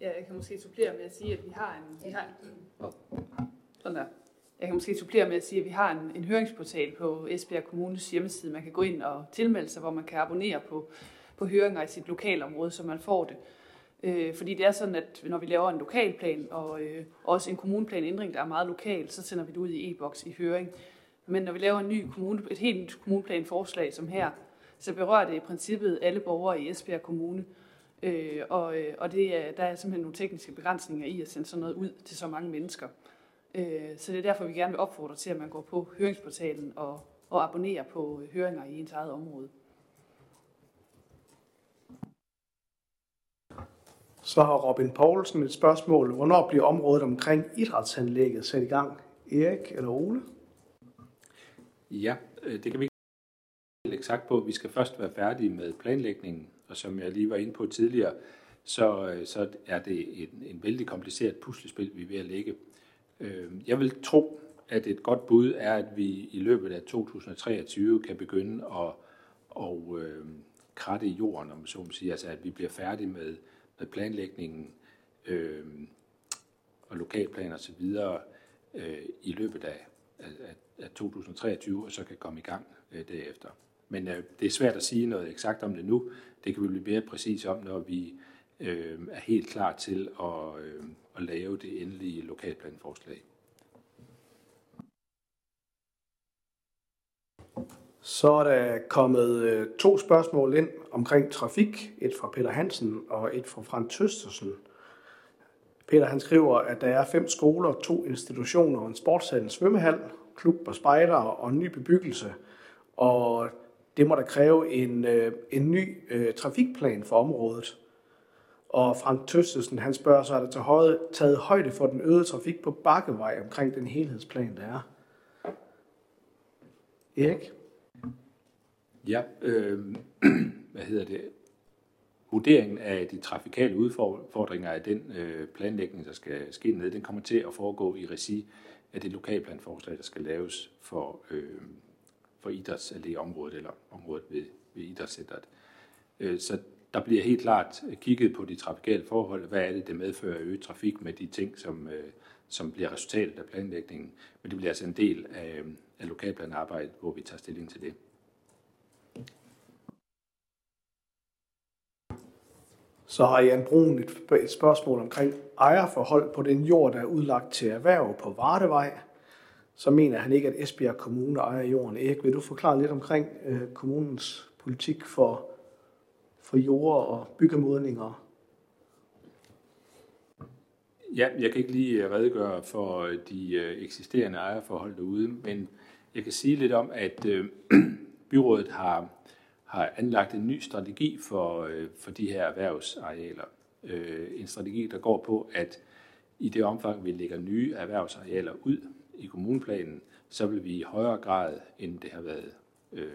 Ja, jeg kan måske supplere med at sige, at vi har en... Vi har, sådan der. Jeg kan måske supplere med at sige, at vi har en, en høringsportal på Esbjerg Kommunes hjemmeside. Man kan gå ind og tilmelde sig, hvor man kan abonnere på, på høringer i sit lokalområde, så man får det. Øh, fordi det er sådan, at når vi laver en lokalplan og øh, også en kommuneplanændring, der er meget lokal, så sender vi det ud i e-boks i høring. Men når vi laver en ny kommune, et helt nyt kommuneplanforslag som her, så berører det i princippet alle borgere i Esbjerg Kommune. Øh, og øh, og det er, der er simpelthen nogle tekniske begrænsninger i at sende sådan noget ud til så mange mennesker. Øh, så det er derfor, vi gerne vil opfordre til, at man går på høringsportalen og, og abonnerer på øh, høringer i ens eget område. Så har Robin Poulsen et spørgsmål. Hvornår bliver området omkring idrætsanlægget sat i gang? Erik eller Ole? Ja, øh, det kan vi ikke eksakt på. Vi skal først være færdige med planlægningen og som jeg lige var inde på tidligere, så, øh, så er det en, en vældig kompliceret puslespil, vi er ved at lægge. Øh, jeg vil tro, at et godt bud er, at vi i løbet af 2023 kan begynde at, at kratte i jorden, om så må sige, altså at vi bliver færdige med, med planlægningen øh, og lokalplaner osv. Øh, i løbet af, af, af 2023, og så kan komme i gang øh, derefter. Men øh, det er svært at sige noget eksakt om det nu. Det kan vi blive mere præcis om, når vi øh, er helt klar til at, øh, at lave det endelige lokalplanforslag. Så er der kommet øh, to spørgsmål ind omkring trafik. Et fra Peter Hansen og et fra Frank Tøstersen. Peter han skriver, at der er fem skoler, to institutioner, og en sportshal, en svømmehal, klub og spejder og ny bebyggelse. Og det må der kræve en, øh, en ny øh, trafikplan for området. Og Frank Tøstesen, han spørger så, er der til højde, taget højde for den øgede trafik på Bakkevej omkring den helhedsplan, der er? Erik? Ja, øh, hvad hedder det? Vurderingen af de trafikale udfordringer af den øh, planlægning, der skal ske ned, den kommer til at foregå i regi af det lokalplanforslag, der skal laves for, øh, for idrætsallé-området eller området ved, ved idrætscenteret. Øh, så der bliver helt klart kigget på de trafikale forhold. Hvad er det, det medfører øget trafik med de ting, som, øh, som bliver resultatet af planlægningen. Men det bliver altså en del af, øh, af lokalplanarbejdet, hvor vi tager stilling til det. Så har Jan Brun et, et spørgsmål omkring ejerforhold på den jord, der er udlagt til erhverv på Vardevej så mener han ikke, at Esbjerg Kommune ejer jorden. Erik, vil du forklare lidt omkring øh, kommunens politik for, for jord og byggemodninger? Ja, jeg kan ikke lige øh, redegøre for øh, de øh, eksisterende ejerforhold derude, men jeg kan sige lidt om, at øh, byrådet har, har anlagt en ny strategi for, øh, for de her erhvervsarealer. Øh, en strategi, der går på, at i det omfang, vi lægger nye erhvervsarealer ud, i kommuneplanen, så vil vi i højere grad, end det har været øh,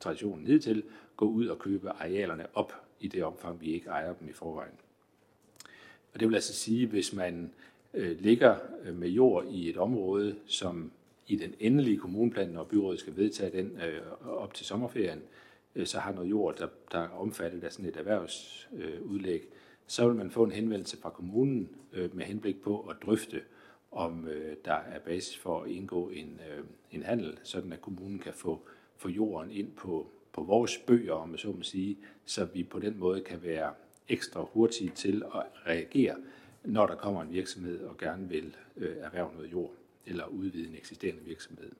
traditionen hidtil, gå ud og købe arealerne op i det omfang, vi ikke ejer dem i forvejen. Og det vil altså sige, hvis man øh, ligger øh, med jord i et område, som i den endelige kommuneplan, når byrådet skal vedtage den øh, op til sommerferien, øh, Øh, så har noget jord, der, der er omfattet af sådan et erhvervsudlæg, øh, så vil man få en henvendelse fra kommunen øh, med henblik på at drøfte, om der er basis for at indgå en, en handel, sådan at kommunen kan få, få jorden ind på, på vores bøger, om så må sige, så vi på den måde kan være ekstra hurtige til at reagere, når der kommer en virksomhed og gerne vil erhverve noget jord eller udvide en eksisterende virksomhed.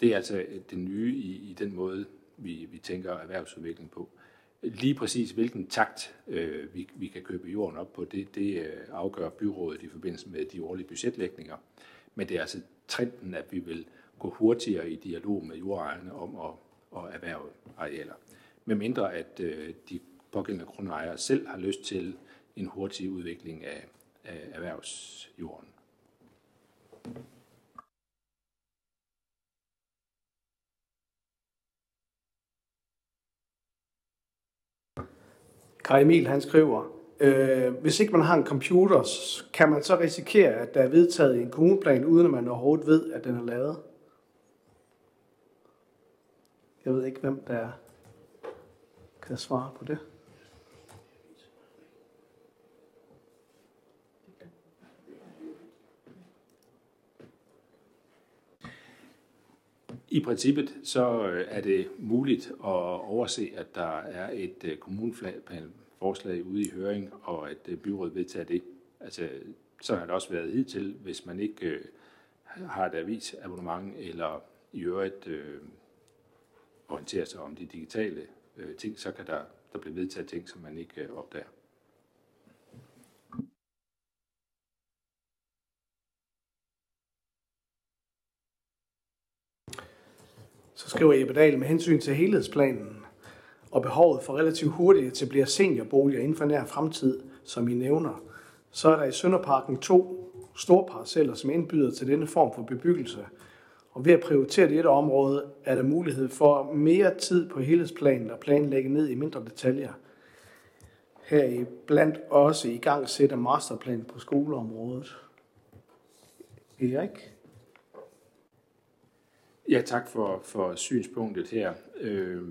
Det er altså det nye i, i den måde, vi, vi tænker erhvervsudvikling på. Lige præcis hvilken takt øh, vi, vi kan købe jorden op på, det, det øh, afgør byrådet i forbindelse med de årlige budgetlægninger. Men det er altså trenden, at vi vil gå hurtigere i dialog med jordejerne om at, at erhverve arealer. Med mindre at øh, de pågældende grundejere selv har lyst til en hurtig udvikling af, af erhvervsjorden. Kai Emil, han skriver, øh, hvis ikke man har en computer, kan man så risikere, at der er vedtaget en kommuneplan, uden at man overhovedet ved, at den er lavet? Jeg ved ikke, hvem der kan svare på det. I princippet så øh, er det muligt at overse, at der er et øh, kommuneplanforslag ude i høring, og at øh, byrådet vedtager det. Altså, så har det også været hidtil, hvis man ikke øh, har et avisabonnement, eller i øvrigt øh, orienterer sig om de digitale øh, ting, så kan der, der blive vedtaget ting, som man ikke øh, opdager. Så skriver Jeppe Dahl med hensyn til helhedsplanen og behovet for relativt hurtigt at etablere seniorboliger inden for nær fremtid, som I nævner, så er der i Sønderparken to store parceller, som indbyder til denne form for bebyggelse. Og ved at prioritere dette område, er der mulighed for mere tid på helhedsplanen og planlægge ned i mindre detaljer. Her i blandt også i gang sætter masterplan på skoleområdet. Erik? Ja, tak for, for synspunktet her. Øh,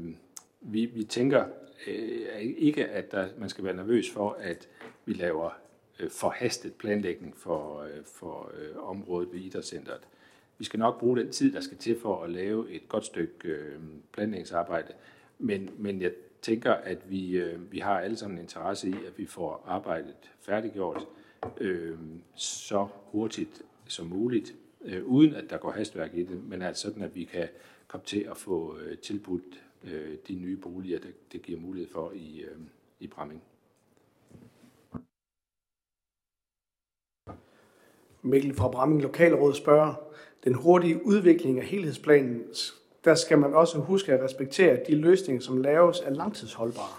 vi, vi tænker øh, ikke, at der, man skal være nervøs for, at vi laver øh, forhastet planlægning for, øh, for øh, området ved idrætscenteret. Vi skal nok bruge den tid, der skal til for at lave et godt stykke øh, planlægningsarbejde, men, men jeg tænker, at vi, øh, vi har alle sammen interesse i, at vi får arbejdet færdiggjort øh, så hurtigt som muligt, øh, uden at der går hastværk i det, men altså sådan, at vi kan komme til at få øh, tilbudt øh, de nye boliger, det, det giver mulighed for i, øh, i Bramming. Mikkel fra Bramming Lokalråd spørger, den hurtige udvikling af helhedsplanen, der skal man også huske at respektere, at de løsninger, som laves, er langtidsholdbare.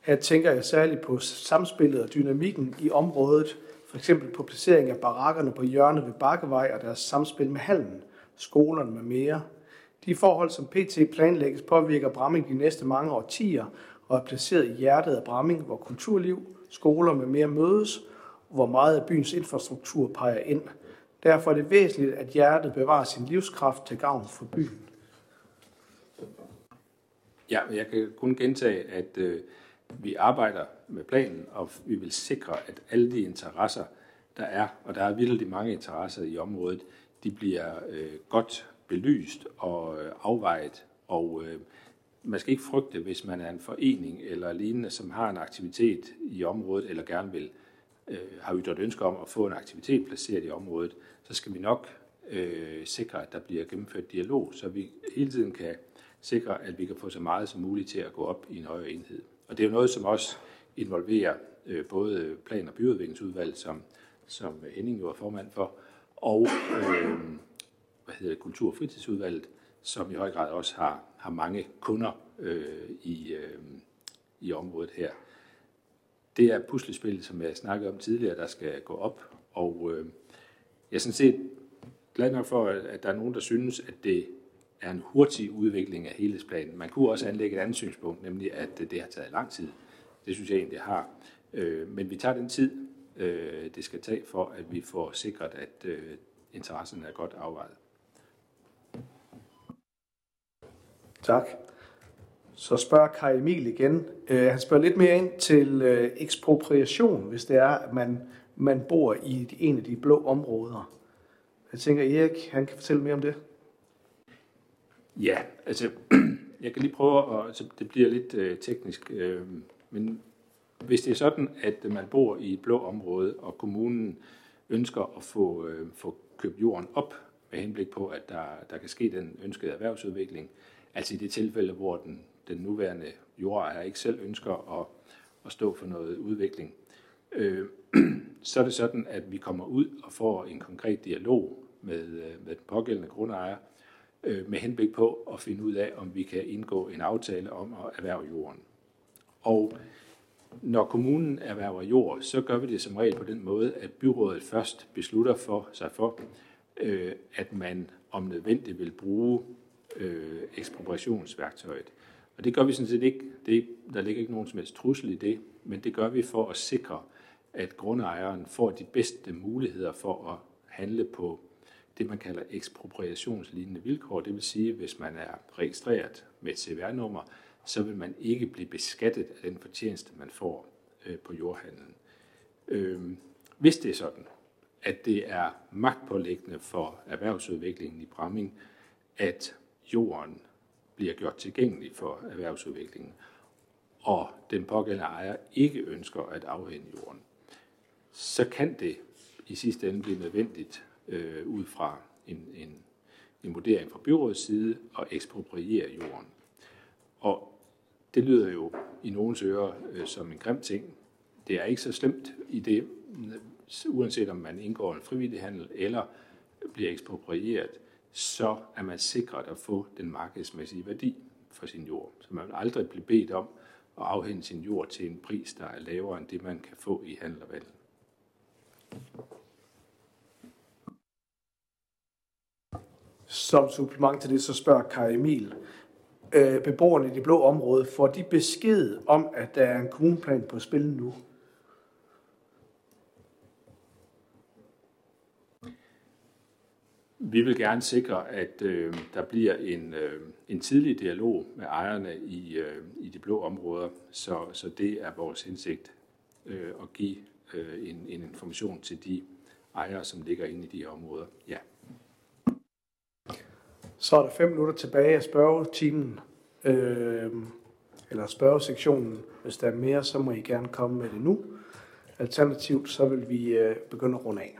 Her tænker jeg særligt på samspillet og dynamikken i området, for eksempel på placering af barakkerne på hjørnet ved Bakkevej og deres samspil med hallen, skolerne med mere. De forhold, som PT planlægges, påvirker Bramming de næste mange årtier og er placeret i hjertet af Bramming, hvor kulturliv, skoler med mere mødes, og hvor meget af byens infrastruktur peger ind. Derfor er det væsentligt, at hjertet bevarer sin livskraft til gavn for byen. Ja, jeg kan kun gentage, at øh, vi arbejder med planen, og vi vil sikre, at alle de interesser, der er, og der er vildt mange interesser i området, de bliver øh, godt belyst og øh, afvejet. Og øh, man skal ikke frygte, hvis man er en forening eller lignende, som har en aktivitet i området, eller gerne vil øh, har ytret ønske om at få en aktivitet placeret i området, så skal vi nok øh, sikre, at der bliver gennemført dialog, så vi hele tiden kan sikre, at vi kan få så meget som muligt til at gå op i en højere enhed. Og det er jo noget, som også involverer øh, både plan- og byudviklingsudvalg, som, som Henning jo er formand for, og øh, hvad hedder det, kultur- og fritidsudvalget, som i høj grad også har, har mange kunder øh, i, øh, i området her. Det er puslespil, som jeg snakkede om tidligere, der skal gå op, og øh, jeg er sådan set glad nok for, at der er nogen, der synes, at det er en hurtig udvikling af helhedsplanen. Man kunne også anlægge et andet synspunkt, nemlig at det har taget lang tid. Det synes jeg egentlig har. Øh, men vi tager den tid, øh, det skal tage for, at vi får sikret, at øh, interessen er godt afvejet. Tak. Så spørger Kai Emil igen. han spørger lidt mere ind til ekspropriation, hvis det er, at man, man bor i en af de blå områder. Jeg tænker, Erik, han kan fortælle mere om det. Ja, altså, jeg kan lige prøve, at, så det bliver lidt øh, teknisk, øh, men hvis det er sådan, at man bor i et blå område, og kommunen ønsker at få, øh, få købt jorden op med henblik på, at der, der kan ske den ønskede erhvervsudvikling. Altså i det tilfælde, hvor den, den nuværende jordejer ikke selv ønsker at, at stå for noget udvikling. Øh, så er det sådan, at vi kommer ud og får en konkret dialog med, øh, med den pågældende grundejer, Øh, med henblik på at finde ud af, om vi kan indgå en aftale om at erhverve jorden. Og når kommunen erhverver jord, så gør vi det som regel på den måde, at byrådet først beslutter for sig for, øh, at man om nødvendigt vil bruge øh, ekspropriationsværktøjet. Og det gør vi sådan set ikke. Det, der ligger ikke nogen som helst trussel i det, men det gør vi for at sikre, at grundejeren får de bedste muligheder for at handle på det, man kalder ekspropriationslignende vilkår. Det vil sige, hvis man er registreret med et CVR-nummer, så vil man ikke blive beskattet af den fortjeneste, man får øh, på jordhandlen. Øh, hvis det er sådan, at det er magtpålæggende for erhvervsudviklingen i Bramming, at jorden bliver gjort tilgængelig for erhvervsudviklingen, og den pågældende ejer ikke ønsker at afhænde jorden, så kan det i sidste ende blive nødvendigt øh, ud fra en, en, en vurdering fra byrådets side og ekspropriere jorden. Og det lyder jo i nogens ører øh, som en grim ting. Det er ikke så slemt i det, uanset om man indgår en frivillig handel eller bliver eksproprieret, så er man sikret at få den markedsmæssige værdi for sin jord. Så man vil aldrig blive bedt om at afhænde sin jord til en pris, der er lavere end det, man kan få i handel og valg. Som supplement til det, så spørger Kai Emil, øh, beboerne i det blå område, får de besked om, at der er en kommuneplan på spil nu? Vi vil gerne sikre, at øh, der bliver en, øh, en tidlig dialog med ejerne i, øh, i de blå områder, så, så det er vores hensigt øh, at give øh, en, en information til de ejere, som ligger inde i de her områder. Ja. Så er der fem minutter tilbage af spørgetimen, øh, eller spørgesektionen. Hvis der er mere, så må I gerne komme med det nu. Alternativt, så vil vi øh, begynde at runde af.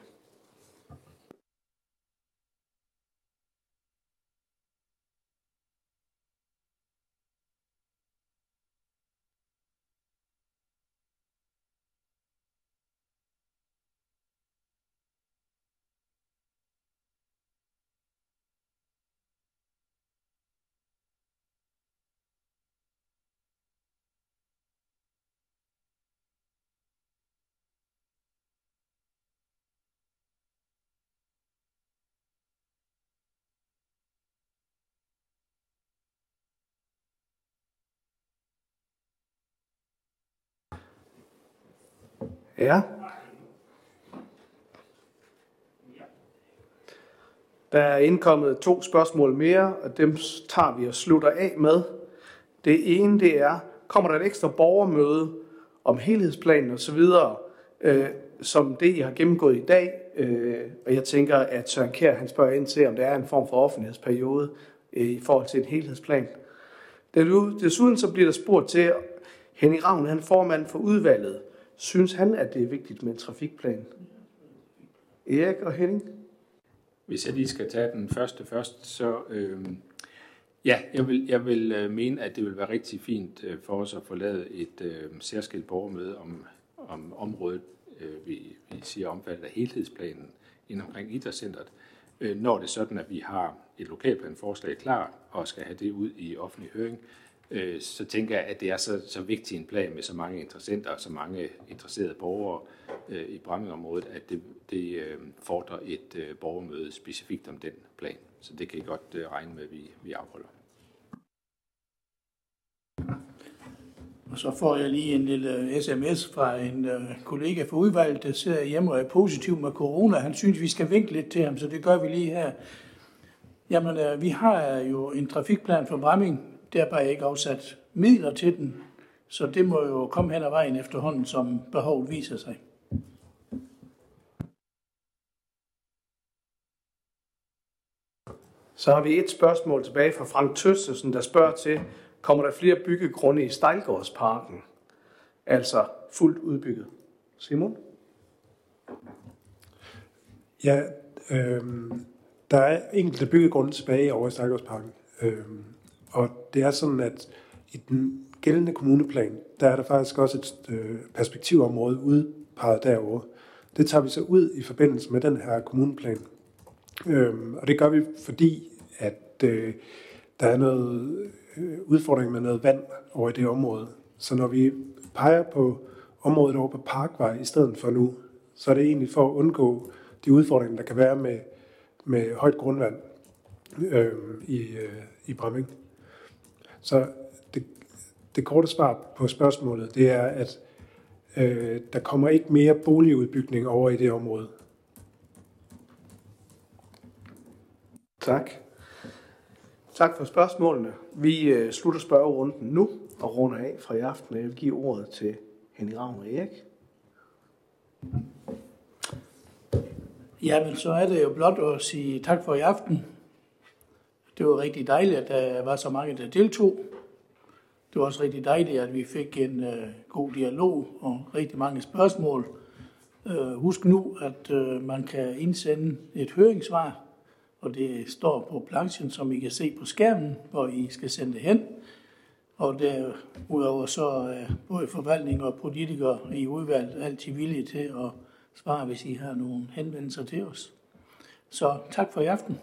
Ja. Der er indkommet to spørgsmål mere, og dem tager vi og slutter af med. Det ene det er, kommer der et ekstra borgermøde om helhedsplanen osv., øh, som det, I har gennemgået i dag. Øh, og jeg tænker, at Søren Kjær, han spørger ind til, om der er en form for offentlighedsperiode øh, i forhold til en helhedsplan. Desuden så bliver der spurgt til, Henning Ravn, han er formand for udvalget. Synes han, at det er vigtigt med en trafikplan? Erik og Henning? Hvis jeg lige skal tage den første først, så øh, ja, jeg vil, jeg vil øh, mene, at det vil være rigtig fint øh, for os at få lavet et øh, særskilt borgermøde om, om området, øh, vi, vi siger omfattet af helhedsplanen inden omkring idrætscenteret, øh, når det er sådan, at vi har et lokalplanforslag klar og skal have det ud i offentlig høring, øh, så tænker jeg, at det er så, så vigtig en plan med så mange interessenter og så mange interesserede borgere øh, i Brammingområdet, at det, det øh, fordrer et øh, borgermøde specifikt om den plan. Så det kan I godt øh, regne med, at vi, vi afholder. Og så får jeg lige en lille øh, sms fra en øh, kollega fra udvalget, der sidder hjemme og er positiv med corona. Han synes, vi skal vinke lidt til ham, så det gør vi lige her. Jamen, øh, vi har jo en trafikplan for Bramming, der er bare ikke afsat midler til den, så det må jo komme hen ad vejen efterhånden, som behovet viser sig. Så har vi et spørgsmål tilbage fra Frank Tøstesen, der spørger til, kommer der flere byggegrunde i Stejlgårdsparken? Altså fuldt udbygget. Simon? Ja, øh, der er enkelte byggegrunde tilbage over i Stakkersparken. Øhm, og det er sådan, at i den gældende kommuneplan, der er der faktisk også et øh, perspektivområde udpeget derovre. Det tager vi så ud i forbindelse med den her kommuneplan. Øhm, og det gør vi, fordi at øh, der er noget øh, udfordring med noget vand over i det område. Så når vi peger på området over på Parkvej i stedet for nu, så er det egentlig for at undgå de udfordringer, der kan være med, med højt grundvand øh, i, øh, i Bramming. Så det, det korte svar på spørgsmålet, det er, at øh, der kommer ikke mere boligudbygning over i det område. Tak. Tak for spørgsmålene. Vi øh, slutter spørgerunden nu og runder af fra i aften. Jeg vil give ordet til Henning Ravn og Erik. Ja, men så er det jo blot at sige tak for i aften. Det var rigtig dejligt, at der var så mange, der deltog. Det var også rigtig dejligt, at vi fik en øh, god dialog og rigtig mange spørgsmål. Øh, husk nu, at øh, man kan indsende et høringssvar, og det står på planchen, som I kan se på skærmen, hvor I skal sende det hen. Og derudover så er både forvaltning og politikere i udvalget altid villige til at svare, hvis I har nogle henvendelser til os. Så tak for i aften.